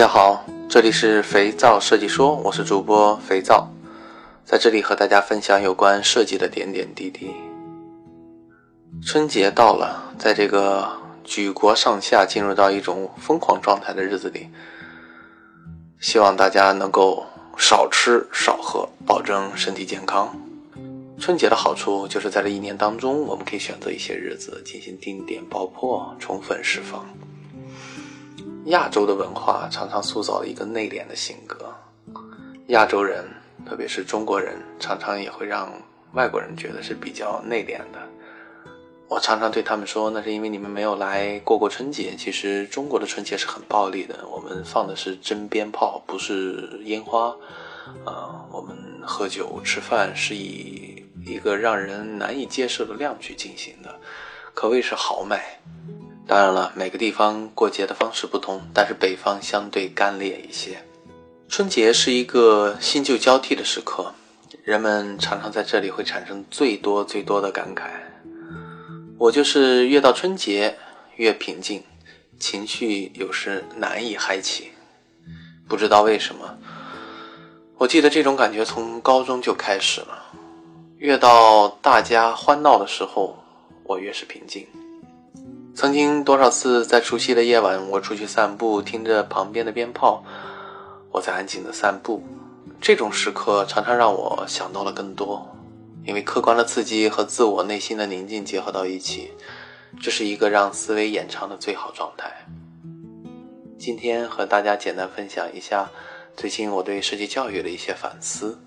大家好，这里是肥皂设计说，我是主播肥皂，在这里和大家分享有关设计的点点滴滴。春节到了，在这个举国上下进入到一种疯狂状态的日子里，希望大家能够少吃少喝，保证身体健康。春节的好处就是在这一年当中，我们可以选择一些日子进行定点爆破，充分释放。亚洲的文化常常塑造了一个内敛的性格，亚洲人，特别是中国人，常常也会让外国人觉得是比较内敛的。我常常对他们说，那是因为你们没有来过过春节。其实中国的春节是很暴力的，我们放的是真鞭炮，不是烟花。啊，我们喝酒吃饭是以。一个让人难以接受的量去进行的，可谓是豪迈。当然了，每个地方过节的方式不同，但是北方相对干裂一些。春节是一个新旧交替的时刻，人们常常在这里会产生最多最多的感慨。我就是越到春节越平静，情绪有时难以嗨起，不知道为什么。我记得这种感觉从高中就开始了。越到大家欢闹的时候，我越是平静。曾经多少次在除夕的夜晚，我出去散步，听着旁边的鞭炮，我在安静的散步。这种时刻常常让我想到了更多，因为客观的刺激和自我内心的宁静结合到一起，这是一个让思维延长的最好状态。今天和大家简单分享一下最近我对设计教育的一些反思。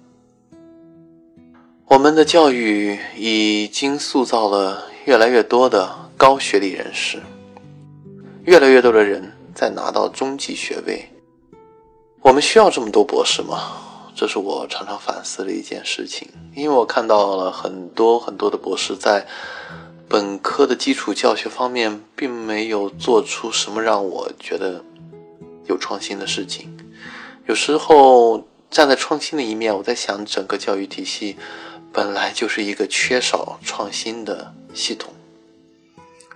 我们的教育已经塑造了越来越多的高学历人士，越来越多的人在拿到中级学位。我们需要这么多博士吗？这是我常常反思的一件事情。因为我看到了很多很多的博士在本科的基础教学方面，并没有做出什么让我觉得有创新的事情。有时候站在创新的一面，我在想整个教育体系。本来就是一个缺少创新的系统，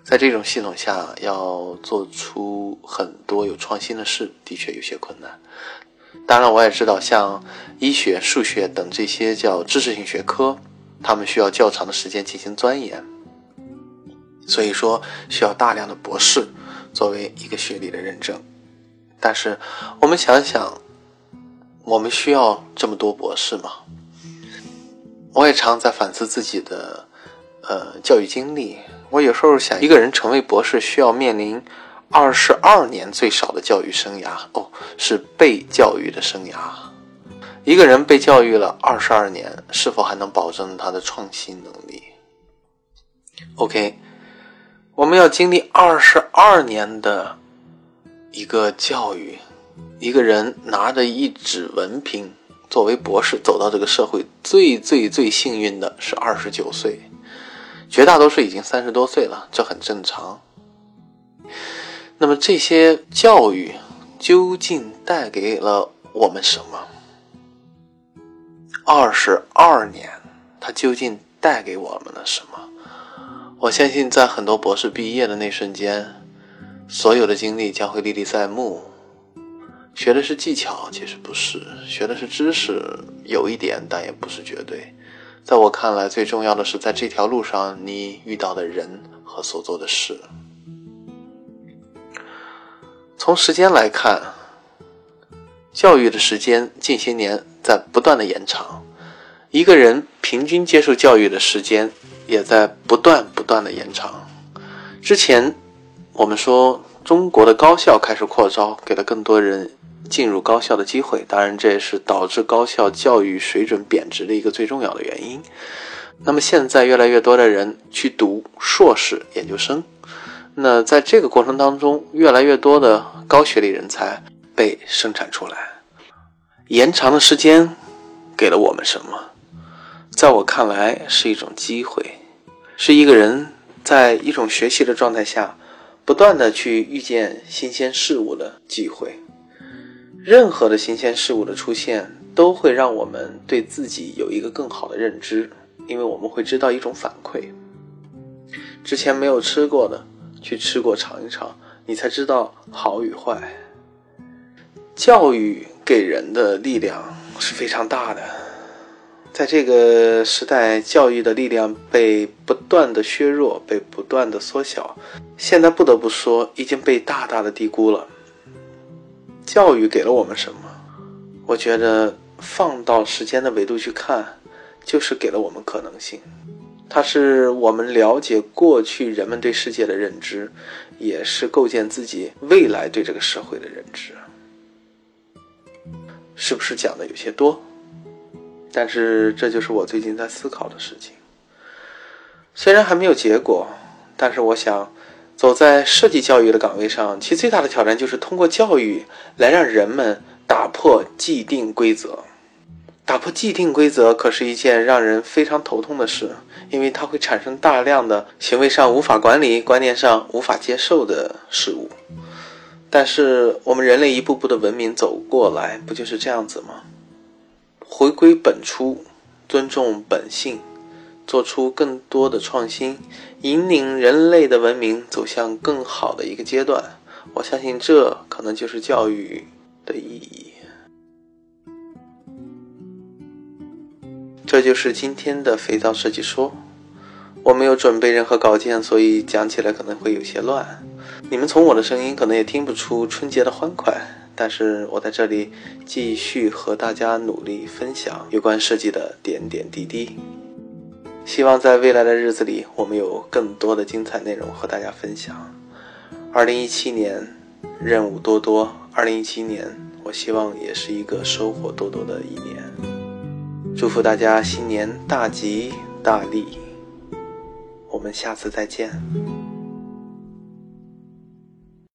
在这种系统下要做出很多有创新的事，的确有些困难。当然，我也知道，像医学、数学等这些叫知识性学科，他们需要较长的时间进行钻研，所以说需要大量的博士作为一个学历的认证。但是，我们想想，我们需要这么多博士吗？我也常在反思自己的，呃，教育经历。我有时候想，一个人成为博士需要面临二十二年最少的教育生涯哦，是被教育的生涯。一个人被教育了二十二年，是否还能保证他的创新能力？OK，我们要经历二十二年的一个教育，一个人拿着一纸文凭。作为博士走到这个社会，最最最幸运的是二十九岁，绝大多数已经三十多岁了，这很正常。那么这些教育究竟带给了我们什么？二十二年，它究竟带给我们了什么？我相信，在很多博士毕业的那瞬间，所有的经历将会历历在目。学的是技巧，其实不是；学的是知识，有一点，但也不是绝对。在我看来，最重要的是在这条路上你遇到的人和所做的事。从时间来看，教育的时间近些年在不断的延长，一个人平均接受教育的时间也在不断不断的延长。之前我们说，中国的高校开始扩招，给了更多人。进入高校的机会，当然这也是导致高校教育水准贬值的一个最重要的原因。那么现在越来越多的人去读硕士研究生，那在这个过程当中，越来越多的高学历人才被生产出来。延长的时间给了我们什么？在我看来是一种机会，是一个人在一种学习的状态下，不断的去遇见新鲜事物的机会。任何的新鲜事物的出现，都会让我们对自己有一个更好的认知，因为我们会知道一种反馈。之前没有吃过的，去吃过尝一尝，你才知道好与坏。教育给人的力量是非常大的。在这个时代，教育的力量被不断的削弱，被不断的缩小。现在不得不说，已经被大大的低估了。教育给了我们什么？我觉得放到时间的维度去看，就是给了我们可能性。它是我们了解过去人们对世界的认知，也是构建自己未来对这个社会的认知。是不是讲的有些多？但是这就是我最近在思考的事情。虽然还没有结果，但是我想，走在设计教育的岗位上，其最大的挑战就是通过教育来让人们打破既定规则。打破既定规则可是一件让人非常头痛的事，因为它会产生大量的行为上无法管理、观念上无法接受的事物。但是我们人类一步步的文明走过来，不就是这样子吗？回归本初，尊重本性，做出更多的创新，引领人类的文明走向更好的一个阶段。我相信这可能就是教育的意义。这就是今天的肥皂设计说。我没有准备任何稿件，所以讲起来可能会有些乱。你们从我的声音可能也听不出春节的欢快。但是我在这里继续和大家努力分享有关设计的点点滴滴，希望在未来的日子里，我们有更多的精彩内容和大家分享。二零一七年任务多多，二零一七年我希望也是一个收获多多的一年。祝福大家新年大吉大利，我们下次再见。